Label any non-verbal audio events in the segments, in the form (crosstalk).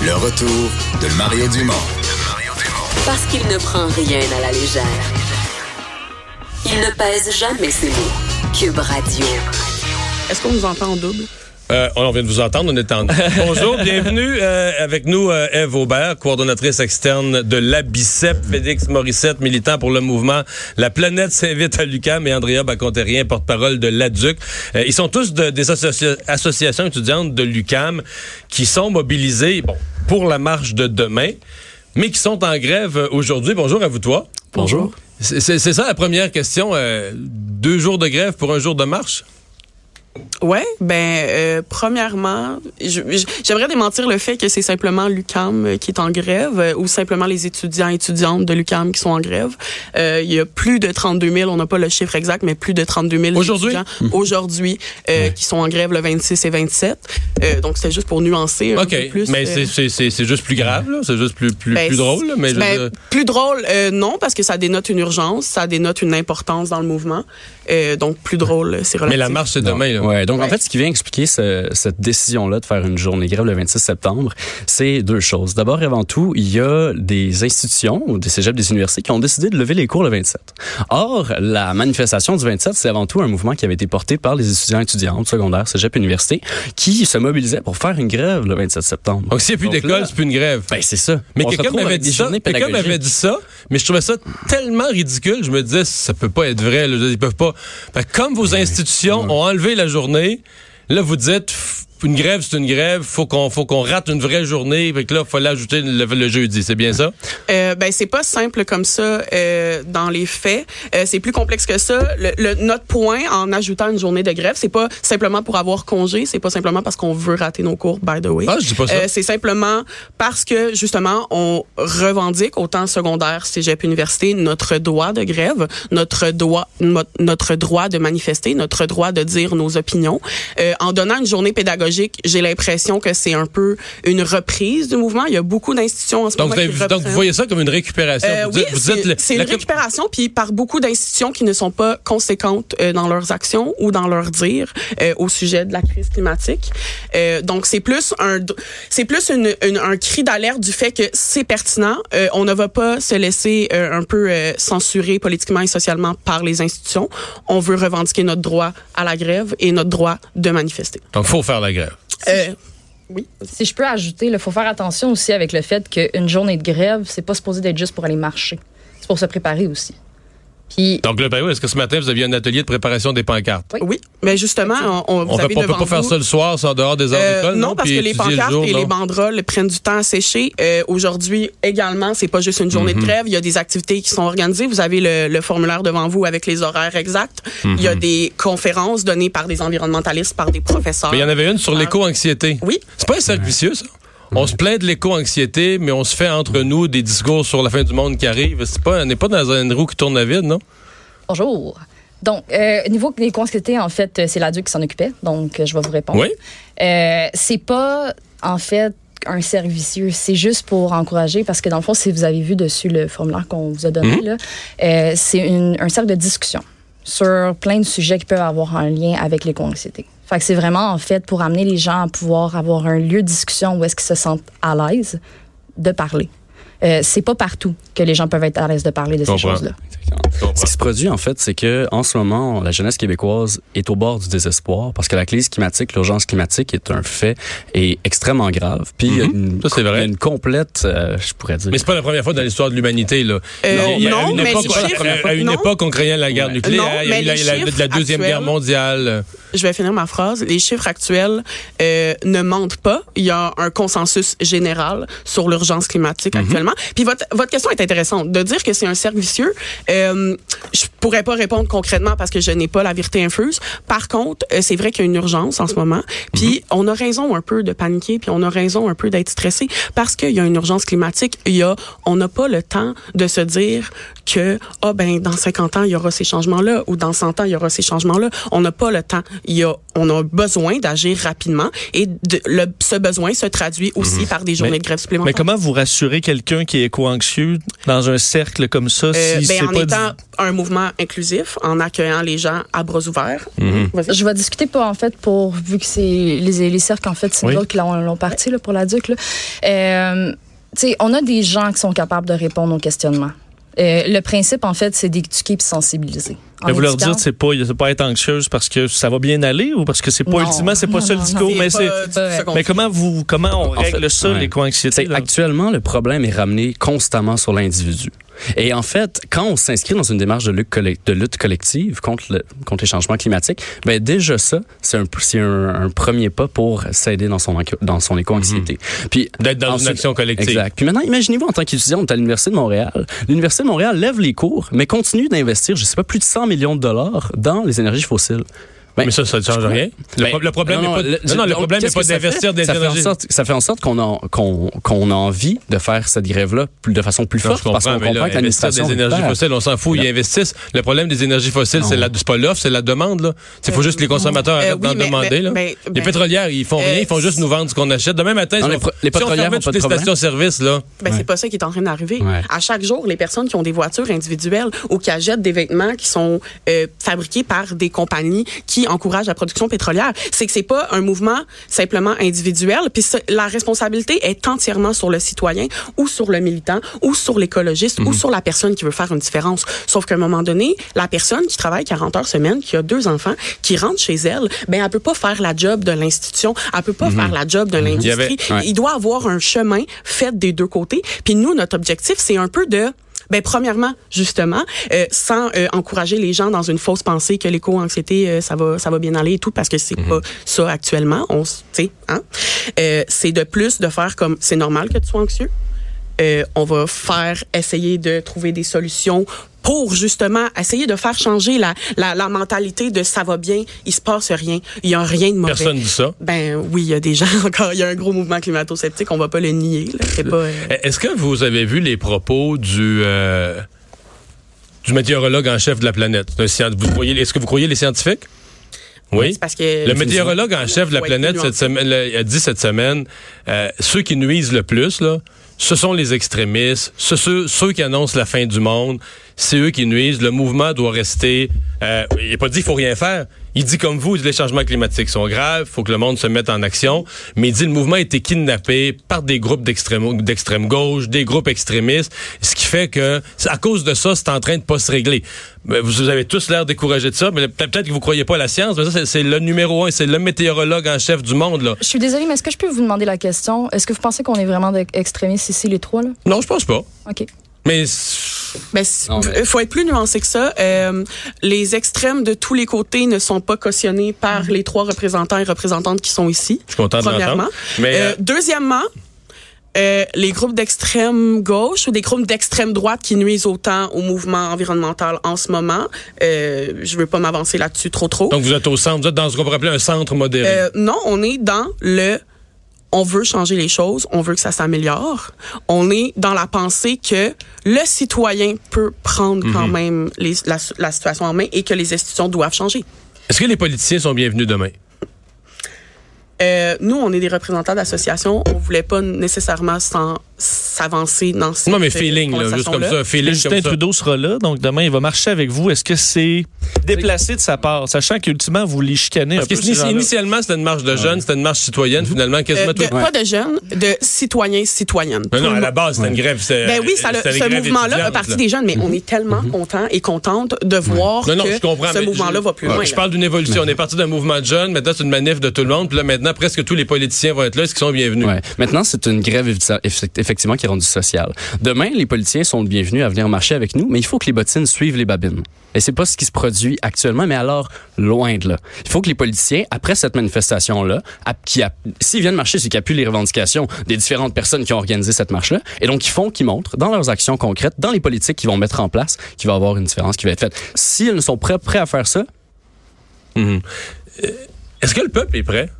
Le retour de Mario Dumont. Parce qu'il ne prend rien à la légère. Il ne pèse jamais ses mots. Cube Radio. Est-ce qu'on nous entend en double? Euh, on vient de vous entendre, on est en... (laughs) Bonjour, bienvenue euh, avec nous euh, Eve Aubert, coordonnatrice externe de l'ABICEP, Félix Morissette, militant pour le mouvement La planète s'invite à l'UCAM et Andrea Baconterien, porte-parole de l'ADUC. Euh, ils sont tous de, des associa associations étudiantes de l'UCAM qui sont mobilisés bon, pour la marche de demain, mais qui sont en grève aujourd'hui. Bonjour à vous toi. Bonjour. C'est c'est ça la première question. euh, deux jours de grève pour un jour de marche? Ouais, ben euh, premièrement, j'aimerais démentir le fait que c'est simplement l'UCAM euh, qui est en grève euh, ou simplement les étudiants et étudiantes de l'UCAM qui sont en grève. Euh, il y a plus de 32 000, on n'a pas le chiffre exact, mais plus de 32 000 Aujourd'hui? étudiants aujourd'hui euh, qui sont en grève le 26 et 27. Euh, donc c'est juste pour nuancer un peu plus. mais c'est- c'est c'est- c'est juste plus grave, là? c'est juste plus, plus, Ben, plus drôle. là, Mais ben, dire- plus drôle, euh, non, parce que ça dénote une urgence, ça dénote une importance dans le mouvement. Donc plus drôle, c'est relatif. mais la marche, c'est demain. Là. Ouais, donc en fait, ce qui vient expliquer ce- cette décision-là de faire une journée grève le 26 septembre, c'est deux choses. D'abord et avant tout, il y a des institutions, ou des cégeps, des universités qui ont décidé de lever les cours le 27. Or, la manifestation du 27, c'est avant tout un mouvement qui avait été porté par les étudiants et étudiantes secondaires, cégep, université, qui se mobilisaient pour faire une grève le 27 septembre. Donc, s'il n'y a plus d'école, c'est plus une grève. Ben, c'est ça. mais quelqu'un m'avait dit ça. Quelqu'un m'avait dit ça, mais je trouvais ça tellement ridicule. Je me disais, ça peut pas être vrai. là. Ils peuvent pas. Que comme vos institutions ont enlevé la journée, là, vous dites, une grève, c'est une grève. Faut qu'on, faut qu'on rate une vraie journée. Fait que là, il fallait ajouter le, le jeudi. C'est bien ça? Euh, ben c'est pas simple comme ça euh, dans les faits. Euh, c'est plus complexe que ça. Le, le- notre point en ajoutant une journée de grève, c'est pas simplement pour avoir congé, c'est pas simplement parce qu'on veut rater nos cours. By the way, Ah, je dis pas ça. Euh, c'est simplement parce que justement on revendique autant secondaire, cégep, université notre droit de grève, notre droit, notre droit de manifester, notre droit de dire nos opinions. En donnant une journée pédagogique, j'ai l'impression que c'est un peu une reprise du mouvement. Il y a beaucoup d'institutions en ce Donc, moment vous, avez- qui donc, vous voyez ça comme une récupération. Euh, vous oui, c'est la une récupération, puis par beaucoup d'institutions qui ne sont pas conséquentes euh, dans leurs actions ou dans leurs dires euh, au sujet de la crise climatique. Euh, donc c'est plus un c'est plus une, une- un cri d'alerte du fait que c'est pertinent. On ne va pas se laisser un peu censurer politiquement et socialement par les institutions. On veut revendiquer notre droit à la grève et notre droit de manifester. Donc, faut faire la grève. Euh, oui. Si je peux ajouter, il faut faire attention aussi avec le fait qu'une journée de grève, c'est pas supposé d'être juste pour aller marcher. C'est pour se préparer aussi. Puis, Donc, là, ben oui, est-ce que ce matin, vous aviez un atelier de préparation des pancartes? Oui. Oui, mais justement, on, on, On avez peut, on peut devant pas faire ça le soir, ça en dehors des heures Euh, d'école? non, parce que les le pancartes jour, et non? les banderoles prennent du temps à sécher. Euh, Aujourd'hui également, c'est pas juste une journée Mhm. de grève. Il y a des activités qui sont organisées. Vous avez le, le formulaire devant vous avec les horaires exacts. Il Mhm. y a des conférences données par des environnementalistes, par des professeurs. Mais il y en avait une sur l'éco-anxiété. Oui. C'est pas un cercle vicieux, ça? On se plaint de l'éco-anxiété, mais on se fait entre nous des discours sur la fin du monde qui arrive. C'est pas, on n'est pas dans une roue qui tourne à vide, non? bonjour. Donc, euh, niveau des consultés, en fait, euh, c'est l'adulte qui s'en occupait. Donc, euh, je vais vous répondre. Oui. Euh, c'est pas, en fait, un servicieux. C'est juste pour encourager, parce que dans le fond, si vous avez vu dessus le formulaire qu'on vous a donné, Mhm. là, euh, c'est un cercle de discussion sur plein de sujets qui peuvent avoir un lien avec l'éco-anxiété. Fait que c'est vraiment, en fait, pour amener les gens à pouvoir avoir un lieu de discussion où est-ce qu'ils se sentent à l'aise de parler. Euh, c'est pas partout que les gens peuvent être à l'aise de parler de ces choses-là. Ce qui se produit, en fait, c'est que en ce moment, la jeunesse québécoise est au bord du désespoir parce que la crise climatique, l'urgence climatique est un fait et extrêmement grave. Puis il y a une, Mhm. Ça, vrai. il y a une complète, euh, je pourrais dire. Mais c'est pas la première fois dans l'histoire de l'humanité, là. Euh, Il y a- à non, une mais époque, chiffres- à- à une non? époque, on craignait la guerre Ouais. nucléaire. Non, il y a eu la, Deuxième Guerre mondiale. Je vais finir ma phrase. Les chiffres actuels euh, ne mentent pas. Il y a un consensus général sur l'urgence climatique actuellement. Puis votre, votre question est intéressante. De dire que c'est un cercle vicieux, euh, je pourrais pas répondre concrètement parce que je n'ai pas la vérité infuse. Par contre, euh, c'est vrai qu'il y a une urgence en ce moment. Puis on a raison un peu de paniquer, puis on a raison un peu d'être stressé parce qu'il y a une urgence climatique. Il y a, on n'a pas le temps de se dire que ah ben dans 50 ans il y aura ces changements là ou dans 100 ans il y aura ces changements là. On n'a pas le temps. Il y a on a besoin d'agir rapidement et de, le, ce besoin se traduit aussi par des journées Mais- de grève supplémentaires. Mais comment vous rassurez quelqu'un qui est éco-anxieux dans un cercle comme ça Euh, si ben, c'est en pas étant dit- un mouvement inclusif, en accueillant les gens à bras ouverts. Mhm. Vas-y. Je vais discuter pas en fait pour vu que c'est les, les cercles en fait c'est Oui. qui l'ont parti là, pour la duc là. Euh, tu sais, on a des gens qui sont capables de répondre aux questionnements. Euh, le principe en fait c'est d'éduquer et sensibiliser. En Mais vous leur dites c'est pas pas être anxieuse parce que ça va bien aller ou parce que c'est pas Non. ultimement c'est pas Non, ça le discours non, mais c'est mais comment vous comment on En règle fait, ça C'est- là? Actuellement, le problème est ramené constamment sur l'individu. Et en fait, quand on s'inscrit dans une démarche de lutte, collec- de lutte collective contre, le, contre les changements climatiques, ben déjà ça, c'est un, c'est un, un premier pas pour s'aider dans son, anxio- dans son éco-anxiété. Puis D'être dans une action collective. Exact. Puis maintenant, imaginez-vous en tant qu'étudiante à l'Université de Montréal. L'Université de Montréal lève les cours, mais continue d'investir, je sais pas, plus de 100 millions de dollars dans les énergies fossiles. Ben, Mais ça, ça ne change rien. Le, ben, pro- le problème n'est non, pas, non, non, non, le problème n'est d'investir des ça fait en énergies. sorte, ça fait en sorte qu'on a, qu'on, qu'on a envie de faire cette grève-là de façon plus Non, forte je parce qu'on là, comprend que investir l'administration des énergies perd. fossiles, on s'en fout, ils investissent. Le problème des énergies fossiles, c'est la, pas l'offre, c'est la demande. C'est faut juste que les consommateurs Euh, arrêtent oui, d'en demander, mais- là. mais- les pétrolières, ils font rien, euh, ils font juste nous vendre ce qu'on achète. Demain matin, Non, si les les si on pétrolières toutes les stations-service, là. Ben, c'est pas ça qui est en train d'arriver. À chaque jour, les personnes qui ont des voitures individuelles ou qui achètent des vêtements qui sont euh, fabriqués par des compagnies qui encouragent la production pétrolière, c'est que c'est pas un mouvement simplement individuel. Puis la responsabilité est entièrement sur le citoyen ou sur le militant ou sur l'écologiste ou sur la personne qui veut faire une différence. Sauf qu'à un moment donné, la personne qui travaille 40 heures semaine, qui a deux enfants, qui rentre chez elle, ben elle peut pas faire la job de l'institution, elle peut pas faire la job de Il y l'industrie. ouais. Il doit avoir un chemin fait des deux côtés. Puis nous, notre objectif, c'est un peu de ben premièrement, justement, euh, sans euh, encourager les gens dans une fausse pensée que l'éco-anxiété, euh, ça va, ça va bien aller et tout, parce que c'est pas ça actuellement. On, s- tu sais, hein? Euh, c'est de plus de faire comme c'est normal que tu sois anxieux. Euh, on va faire essayer de trouver des solutions pour justement essayer de faire changer la, la, la mentalité de ça va bien, il se passe rien, il y a rien de mauvais. Personne dit ça? Ben oui, il y a des gens (laughs) encore, il y a un gros mouvement climato-sceptique, on va pas le nier. euh, Est-ce que vous avez vu les propos du euh, du météorologue en chef de la planète? Vous croyez, est-ce que vous croyez les scientifiques? Oui. Parce que Le météorologue en chef de la planète cette semaine, a dit cette semaine, euh, ceux qui nuisent le plus, là, ce sont les extrémistes, ce- ceux, ceux qui annoncent la fin du monde, c'est eux qui nuisent. Le mouvement doit rester. Euh, il n'a pas dit qu'il faut rien faire. Il dit comme vous, les changements climatiques sont graves, il faut que le monde se mette en action. Mais il dit le mouvement a été kidnappé par des groupes d'extrême gauche, des groupes extrémistes, ce qui fait que à cause de ça, c'est en train de pas se régler. Vous avez tous l'air découragés de ça, mais peut- peut-être que vous croyez pas à la science, mais ça c'est- le numéro un, c'est le météorologue en chef du monde là. Je suis désolée, mais est-ce que je peux vous demander la question? Est-ce que vous pensez qu'on est vraiment extrémistes ici, les trois, là? Non, je pense pas. OK. Mais mais- il faut être plus nuancé que ça. Euh, les extrêmes de tous les côtés ne sont pas cautionnés par les trois représentants et représentantes qui sont ici. je suis content de Premièrement. l'entendre. Mais Euh, euh, deuxièmement, euh, les groupes d'extrême gauche ou des groupes d'extrême droite qui nuisent autant au mouvement environnemental en ce moment. Euh, je veux pas m'avancer là-dessus trop trop. donc vous êtes au centre, vous êtes dans ce qu'on pourrait appeler un centre modéré. Euh, non, on est dans le on veut changer les choses, on veut que ça s'améliore. On est dans la pensée que le citoyen peut prendre quand même les- la, la situation en main et que les institutions doivent changer. Est-ce que les politiciens sont bienvenus demain? Euh, nous, on est des représentants d'associations. On voulait pas nécessairement s'en- s'avancer dans cette Non, mais feeling, là, juste comme ça, feeling Justin comme ça. Trudeau sera là, donc demain, il va marcher avec vous. Est-ce que c'est déplacé de sa part, sachant qu'ultimement, vous les chicanez Parce un peu, que ces initialement, c'était une marche de jeunes, c'était une marche citoyenne, finalement, Euh, quasiment de- tout. Pas de jeunes, de citoyens, citoyennes. Non, Tout non, le à la monde- base, c'était une grève. Ben oui, ça, ce mouvement-là a parti des jeunes, mais on est tellement contents et contentes de voir Non, non, que je comprends. ce mais mouvement-là va plus Ouais, loin. Je parle d'une évolution. On est parti d'un mouvement de jeunes, maintenant c'est une manif de tout le monde, puis là maintenant presque tous les politiciens vont être là, est-ce qu'ils sont bienvenus? Ouais. Maintenant, c'est une grève eff- eff- effectivement qui est rendue sociale. Demain, les politiciens sont le bienvenus à venir marcher avec nous, mais il faut que les bottines suivent les babines. Et c'est pas ce qui se produit actuellement, mais alors loin de là. Il faut que les politiciens, après cette manifestation-là, s'ils viennent marcher, c'est qu'il appuient les revendications des différentes personnes qui ont organisé cette marche-là, et donc ils font, qu'ils montrent dans leurs actions concrètes, dans les politiques qu'ils vont mettre en place, qu'il va y avoir une différence qui va être faite. Si ils sont prêts, prêts à faire ça, Est-ce que le peuple est prêt?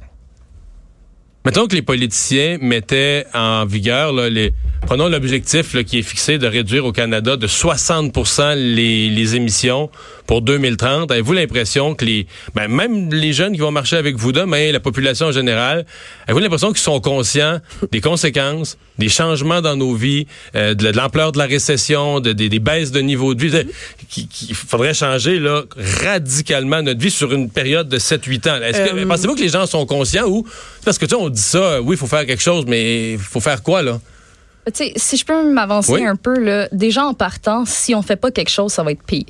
Mettons que les politiciens mettaient en vigueur les, prenons l'objectif qui est fixé de réduire au Canada de 60 les, les émissions pour 2030. Avez-vous l'impression que les, ben, même les jeunes qui vont marcher avec vous demain, la population en général, avez-vous l'impression qu'ils sont conscients des conséquences, des changements dans nos vies, euh, de, l'ampleur de la récession, de, des- des baisses de niveau de vie, de- qu'il faudrait changer là, radicalement notre vie sur une période de 7-8 ans? Est-ce que, Euh, pensez-vous que les gens sont conscients ou parce que tu sais, on dit ça, oui, il faut faire quelque chose, mais il faut faire quoi là? Tu sais, si je peux m'avancer Oui. un peu, là, déjà en partant, si on fait pas quelque chose, ça va être pire.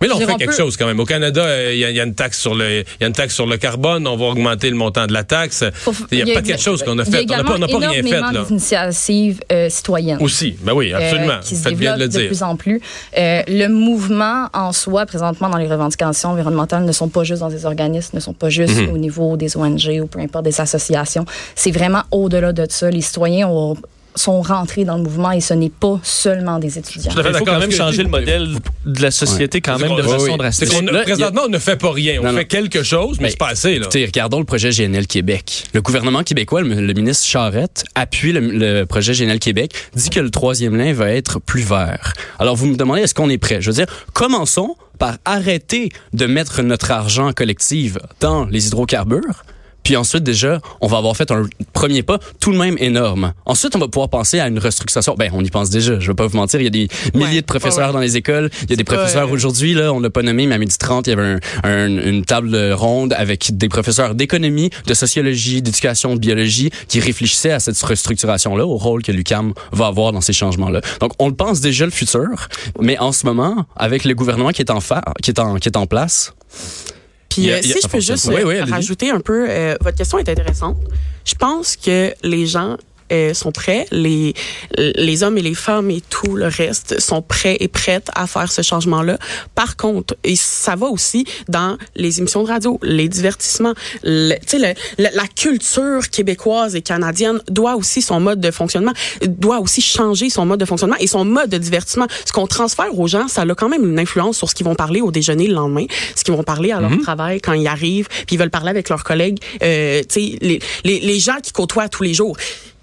Mais là, on fait quelque chose quand même. Au Canada, euh, il y, a- y a une taxe sur le, il y a une taxe sur le carbone. On va augmenter le montant de la taxe. Il y a pas quelque chose qu'on a fait. On n'a pas, on n'a pas rien fait là. d'initiatives euh, citoyennes. Aussi, ben oui, euh, absolument. qui se Faites bien de le de, dire. plus en plus. Euh, le mouvement en soi, présentement, dans les revendications environnementales, ne sont pas juste dans des organismes, ne sont pas juste Mhm. au niveau des ONG ou peu importe des associations. C'est vraiment au-delà de ça. Les citoyens ont- sont rentrés dans le mouvement et ce n'est pas seulement des étudiants. Il faut quand même changer le modèle de la société quand même de Oui, façon oui. Drastique. Là, a- présentement, on ne fait pas rien. On non. fait quelque chose, mais, Mais c'est pas assez. Là. Écoutez, regardons le projet GNL Québec. Le gouvernement québécois, le, le ministre Charette, appuie le, le projet GNL Québec, dit que le troisième lien va être plus vert. Alors, vous me demandez, est-ce qu'on est prêt? Je veux dire, commençons par arrêter de mettre notre argent collectif dans les hydrocarbures. Puis ensuite, déjà, on va avoir fait un premier pas tout de même énorme. Ensuite, on va pouvoir penser à une restructuration. Ben, on y pense déjà. Je vais pas vous mentir. Il y a des milliers Ouais, de professeurs ouais, dans les écoles. Il y a des professeurs euh, aujourd'hui, là, on l'a pas nommé, mais à midi 30, il y avait un- un- une table ronde avec des professeurs d'économie, de sociologie, d'éducation, de biologie, qui réfléchissaient à cette restructuration-là, au rôle que l'UCAM va avoir dans ces changements-là. Donc, on le pense déjà le futur, mais en ce moment, avec le gouvernement qui est en, fa- qui est en, qui est en place, Puis a- euh, si je peux juste oui, oui, allez-y. rajouter un peu, euh, votre question est intéressante. Je pense que les gens euh, sont prêts, les les hommes et les femmes et tout le reste sont prêts et prêtes à faire ce changement-là. Par contre, et ça va aussi dans les émissions de radio, les divertissements, le- tu sais le- la culture québécoise et canadienne doit aussi son mode de fonctionnement, doit aussi changer son mode de fonctionnement et son mode de divertissement. Ce qu'on transfère aux gens, ça a quand même une influence sur ce qu'ils vont parler au déjeuner le lendemain, ce qu'ils vont parler à leur travail quand ils arrivent, puis ils veulent parler avec leurs collègues. Euh, tu sais, les, les, les gens qui côtoient tous les jours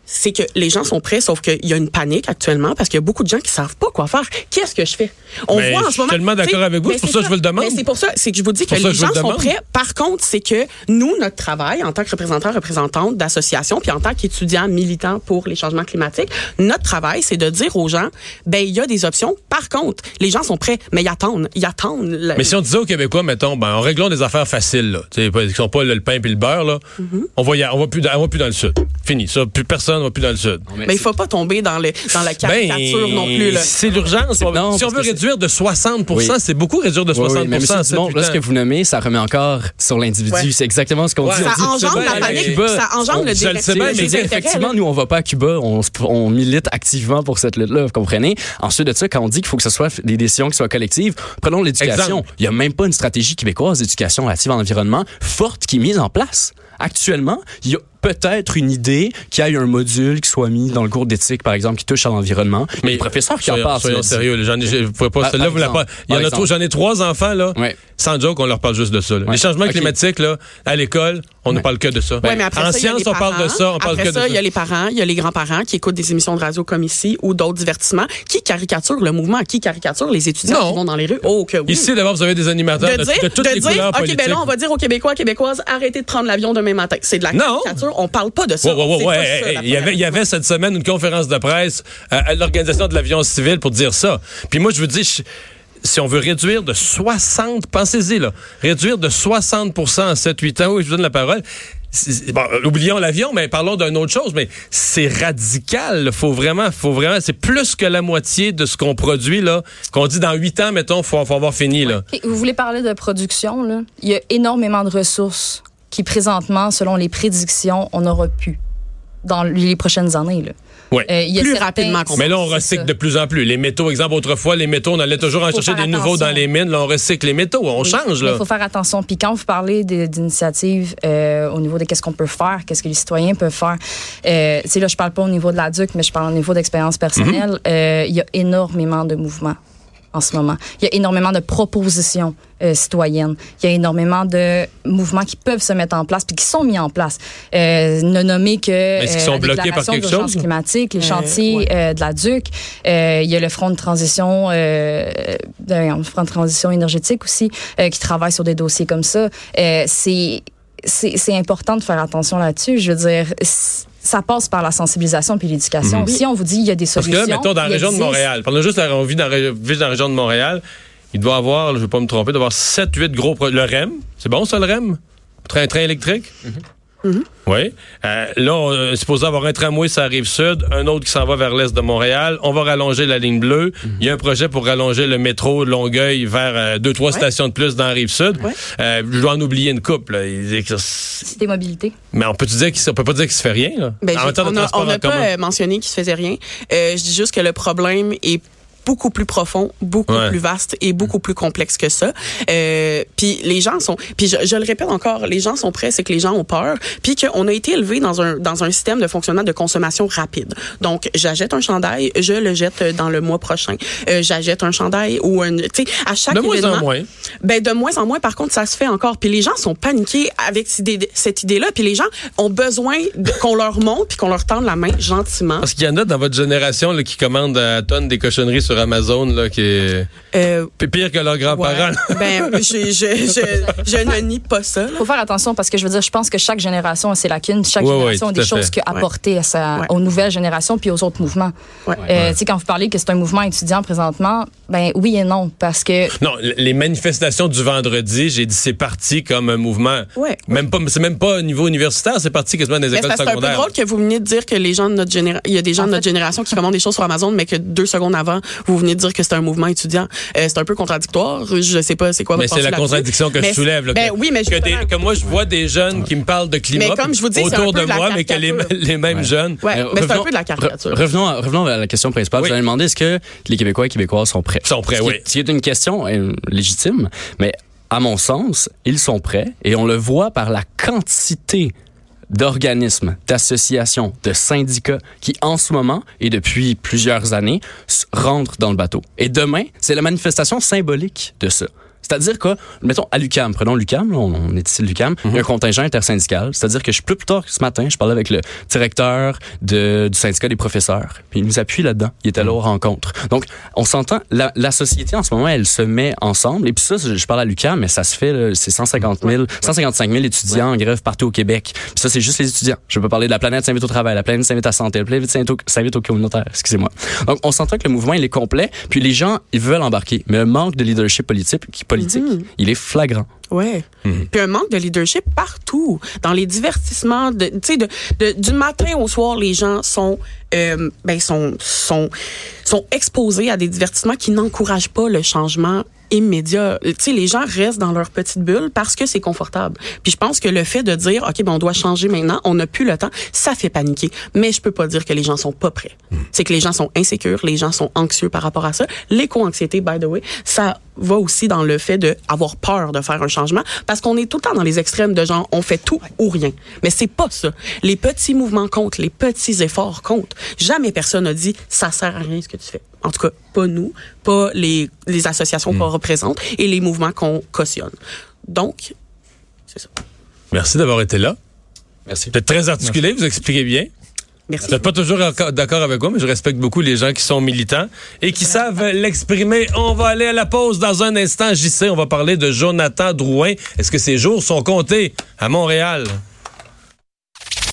c'est que les gens sont prêts, sauf qu'il y a une panique actuellement parce qu'il y a beaucoup de gens qui savent pas quoi faire. Qu'est-ce que je fais? On Mais voit en je ce suis moment. tellement d'accord tu sais, avec vous, c'est pour ça que je vous le demande. Mais c'est pour ça, c'est que je vous dis que les je gens le sont prêts. Par contre, c'est que nous, notre travail en tant que représentants, représentantes d'associations, puis en tant qu'étudiants militants pour les changements climatiques, notre travail, c'est de dire aux gens, ben il y a des options. Par contre, les gens sont prêts, mais ils attendent, ils attendent. Mais si on disait aux Québécois, mettons, ben, en réglant des affaires faciles, là, qui sont pas le, pain puis le beurre, là, Mm-hmm. on va y on va plus, on va plus dans le sud. Fini. Ça, plus personne va plus dans le sud. mais il faut pas tomber dans le dans la caricature Ben, non plus. Là. C'est l'urgence. Si on veut réduire de 60 Oui. c'est beaucoup réduire de Oui, 60 oui, mais Monsieur en Dumont, 7, là, ce que vous nommez, ça remet encore sur l'individu. Ouais. C'est exactement ce qu'on Ouais. dit. Ça engendre la panique, Cuba, ça engendre on- le désintérêt, effectivement, nous, on va pas à Cuba, on, milite activement pour cette lutte-là, vous comprenez? Ensuite de ça, quand on dit qu'il faut que ce soit des décisions qui soient collectives, prenons l'éducation. Il y a même pas une stratégie québécoise d'éducation relative à l'environnement forte qui est mise en place. Actuellement, il y a peut-être une idée qu'il y ait un module qui soit mis dans le cours d'éthique, par exemple, qui touche à l'environnement. Mais les professeurs qui en parlent. soyons sérieux. là, J'en ai, vous pouvez pas, par vous pas. Il y en Par a trop. exemple. J'en ai trois enfants, là. Ouais. Sans joke, on leur parle juste de ça, là. Ouais. Les changements climatiques, là, à l'école, on ne parle que de ça. Ouais, mais après en les on parle de ça, on parle que de ça, il y a les parents, il y a les grands-parents qui écoutent des émissions de radio comme ici ou d'autres divertissements, qui caricaturent le mouvement, qui caricaturent les étudiants Non. qui vont dans les rues. Oh, que oui. Ici, d'abord, vous avez des animateurs de, de dire, de toutes de les dire, couleurs OK, ben là, on va dire aux Québécois, Québécoises, arrêtez de prendre l'avion demain matin. C'est de la caricature. On parle pas de ça. Ouais, ouais, ouais, ouais. pas ça, Hey, la hey, il, y avait, première il y avait cette semaine une conférence de presse à, à l'Organisation de l'avion civil pour dire ça. Puis moi, je dire, je- si on veut réduire de 60, pensez-y, là, réduire de 60 en 7-8 ans, oui, je vous donne la parole. Bon, euh, oublions l'avion, mais parlons d'une autre chose. Mais c'est radical. Faut vraiment, faut vraiment. C'est plus que la moitié de ce qu'on produit là. Qu'on dit dans 8 ans, mettons, faut, faut avoir fini là. Vous voulez parler de production, là? Il y a énormément de ressources qui, présentement, selon les prédictions, on aura pu dans les prochaines années. Là. Ouais. Euh, il y a Plus certains- rapidement qu'on Mais là, on recycle ça. de plus en plus. Les métaux, exemple, autrefois, les métaux, on allait toujours en chercher des nouveaux dans les mines. Là, on recycle les métaux. On Oui, change. Il faut faire attention. Puis quand vous parlez d'initiatives euh, au niveau de qu'est-ce qu'on peut faire, qu'est-ce que les citoyens peuvent faire, euh, tu sais, là, je parle pas au niveau de la DUC, mais je parle au niveau d'expérience personnelle. Mhm. Euh, Il y a énormément de mouvements en ce moment. Il y a énormément de propositions euh, citoyennes. Il y a énormément de mouvements qui peuvent se mettre en place puis qui sont mis en place. Euh, ne nommer que est-ce qu'ils euh, sont la bloqués par quelque chose? climatique, les Euh, chantiers ouais. euh, de la DUC. Euh, il y a le front de transition, euh, de, front de transition énergétique aussi, euh, qui travaille sur des dossiers comme ça. Euh, c'est c'est important de faire attention là-dessus. Je veux dire, ça passe par la sensibilisation puis l'éducation. Si on vous dit il y a des Parce solutions, que là, mettons, dans la région de. Montréal, pendant juste la, on vit dans, la ré- vit dans la région de Montréal, il doit avoir, je ne vais pas me tromper, il doit avoir 7, 8 gros projets. Le REM, c'est bon ça, le REM? Train, train électrique? Oui. Euh, là, on est supposé avoir un tramway sur la rive sud, un autre qui s'en va vers l'est de Montréal. On va rallonger la ligne bleue. Il y a un projet pour rallonger le métro de Longueuil vers euh, deux, trois stations de plus dans la rive sud. Ouais. Euh, je dois en oublier une couple. là. Il- Cité mobilité. Mais on peut dire qu'il on peut pas dire qu'il se fait rien. Là? Ben, en on n'a pas commun. euh, mentionné qu'il se faisait rien. Euh, je dis juste que le problème est beaucoup plus profond, beaucoup Ouais. plus vaste et beaucoup plus complexe que ça. Euh, puis les gens sont, puis je, je le répète encore, les gens sont prêts, c'est que les gens ont peur, puis qu'on a été élevé dans un dans un système de fonctionnement de consommation rapide. Donc j'achète un chandail, je le jette dans le mois prochain. Euh, j'achète un chandail ou un, tu sais, à chaque De moins en moins. Ben de moins en moins. Par contre, ça se fait encore. Puis les gens sont paniqués avec cette idée- cette idée-là. Puis les gens ont besoin qu'on leur montre puis qu'on leur tende la main gentiment. Parce qu'il y en a dans votre génération là, qui commandent à tonnes des cochonneries sur Amazon, là, qui est Euh, pire que leurs grands-parents. ouais. ben, (laughs) je, je, je, je ne nie pas ça. là. faut faire attention parce que je veux dire, je pense que chaque génération a ses lacunes, chaque Ouais, ouais, génération a des choses apporter à sa, Ouais. aux nouvelles générations puis aux autres mouvements. Ouais. Euh, Tu sais, quand vous parlez que c'est un mouvement étudiant présentement, ben oui et non, parce que (laughs) Non, les manifestations du vendredi, j'ai dit c'est parti comme un mouvement. Ouais. Même pas, c'est même pas au niveau universitaire, c'est parti quasiment des écoles que c'est un peu secondaires. drôle que vous veniez de dire que les gens de notre génération, il y a des gens En de notre fait- génération qui commandent des choses sur Amazon, mais que deux secondes avant, vous venez de dire que c'est un mouvement étudiant. Euh, c'est un peu contradictoire. Je sais pas c'est quoi Mais votre c'est la contradiction que Mais je soulève. là, Ben que, oui, mais que, des- que moi, je vois des jeunes qui me parlent de climat Mais comme je vous dis, c'est autour un peu de moi, mais que les, caricature. (laughs) les mêmes jeunes. Ouais, Euh, mais c'est un revenons- peu de la caricature. re- revenons, à, revenons à la question principale. Oui. Vous avez demandé est-ce que les Québécois et Québécoises sont prêts? Sont prêts, Ce qui oui. est- Ce qui est une question euh, légitime, mais à mon sens, ils sont prêts et on le voit par la quantité d'organismes, d'associations, de syndicats qui, en ce moment et depuis plusieurs années, rentrent dans le bateau. Et demain, c'est la manifestation symbolique de ça. C'est-à-dire que, mettons, à l'UCAM, prenons l'UCAM, on, on est ici l'UCAM, il y a un contingent intersyndical. C'est-à-dire que je, plus, plus tard que ce matin, je parlais avec le directeur de, du syndicat des professeurs, puis il nous appuie là-dedans. Il était là aux rencontres. Donc, on s'entend, la, la société en ce moment, elle se met ensemble. Et puis ça, je parle à l'UCAM, mais ça se fait, c'est 150 000, 155 000 étudiants en grève partout au Québec. Puis ça, c'est juste les étudiants. Je peux parler de la planète s'invite au travail, la planète s'invite à la santé, la planète s'invite au, au communautaire, excusez-moi. Donc, on s'entend que le mouvement, il est complet, puis les gens, ils veulent embarquer. Mais le manque de leadership politique, qui, politique il est flagrant. Ouais. Puis un manque de leadership partout, dans les divertissements, de, tu sais, de, de- du matin au soir, les gens sont, euh, ben sont, sont, sont exposés à des divertissements qui n'encouragent pas le changement immédiat. Tu sais, les gens restent dans leur petite bulle parce que c'est confortable. Puis je pense que le fait de dire, ok, ben on doit changer maintenant, on n'a plus le temps, ça fait paniquer. Mais je peux pas dire que les gens sont pas prêts. C'est que les gens sont insécures, les gens sont anxieux par rapport à ça. L'éco-anxiété, by the way, ça va aussi dans le fait de avoir peur de faire un changement parce qu'on est tout le temps dans les extrêmes de genre on fait tout ou rien. Mais c'est pas ça. Les petits mouvements comptent, les petits efforts comptent. Jamais personne n'a dit ça sert à rien ce que tu fais. En tout cas, pas nous, pas les, les associations qu'on représente et les mouvements qu'on cautionne. Donc, c'est ça. Merci d'avoir été là. Merci. Vous êtes très articulé, vous expliquez bien. Merci. Vous n'êtes pas toujours d'accord avec moi, mais je respecte beaucoup les gens qui sont militants et qui savent l'exprimer. On va aller à la pause dans un instant. JC, on va parler de Jonathan Drouin. Est-ce que ses jours sont comptés à Montréal?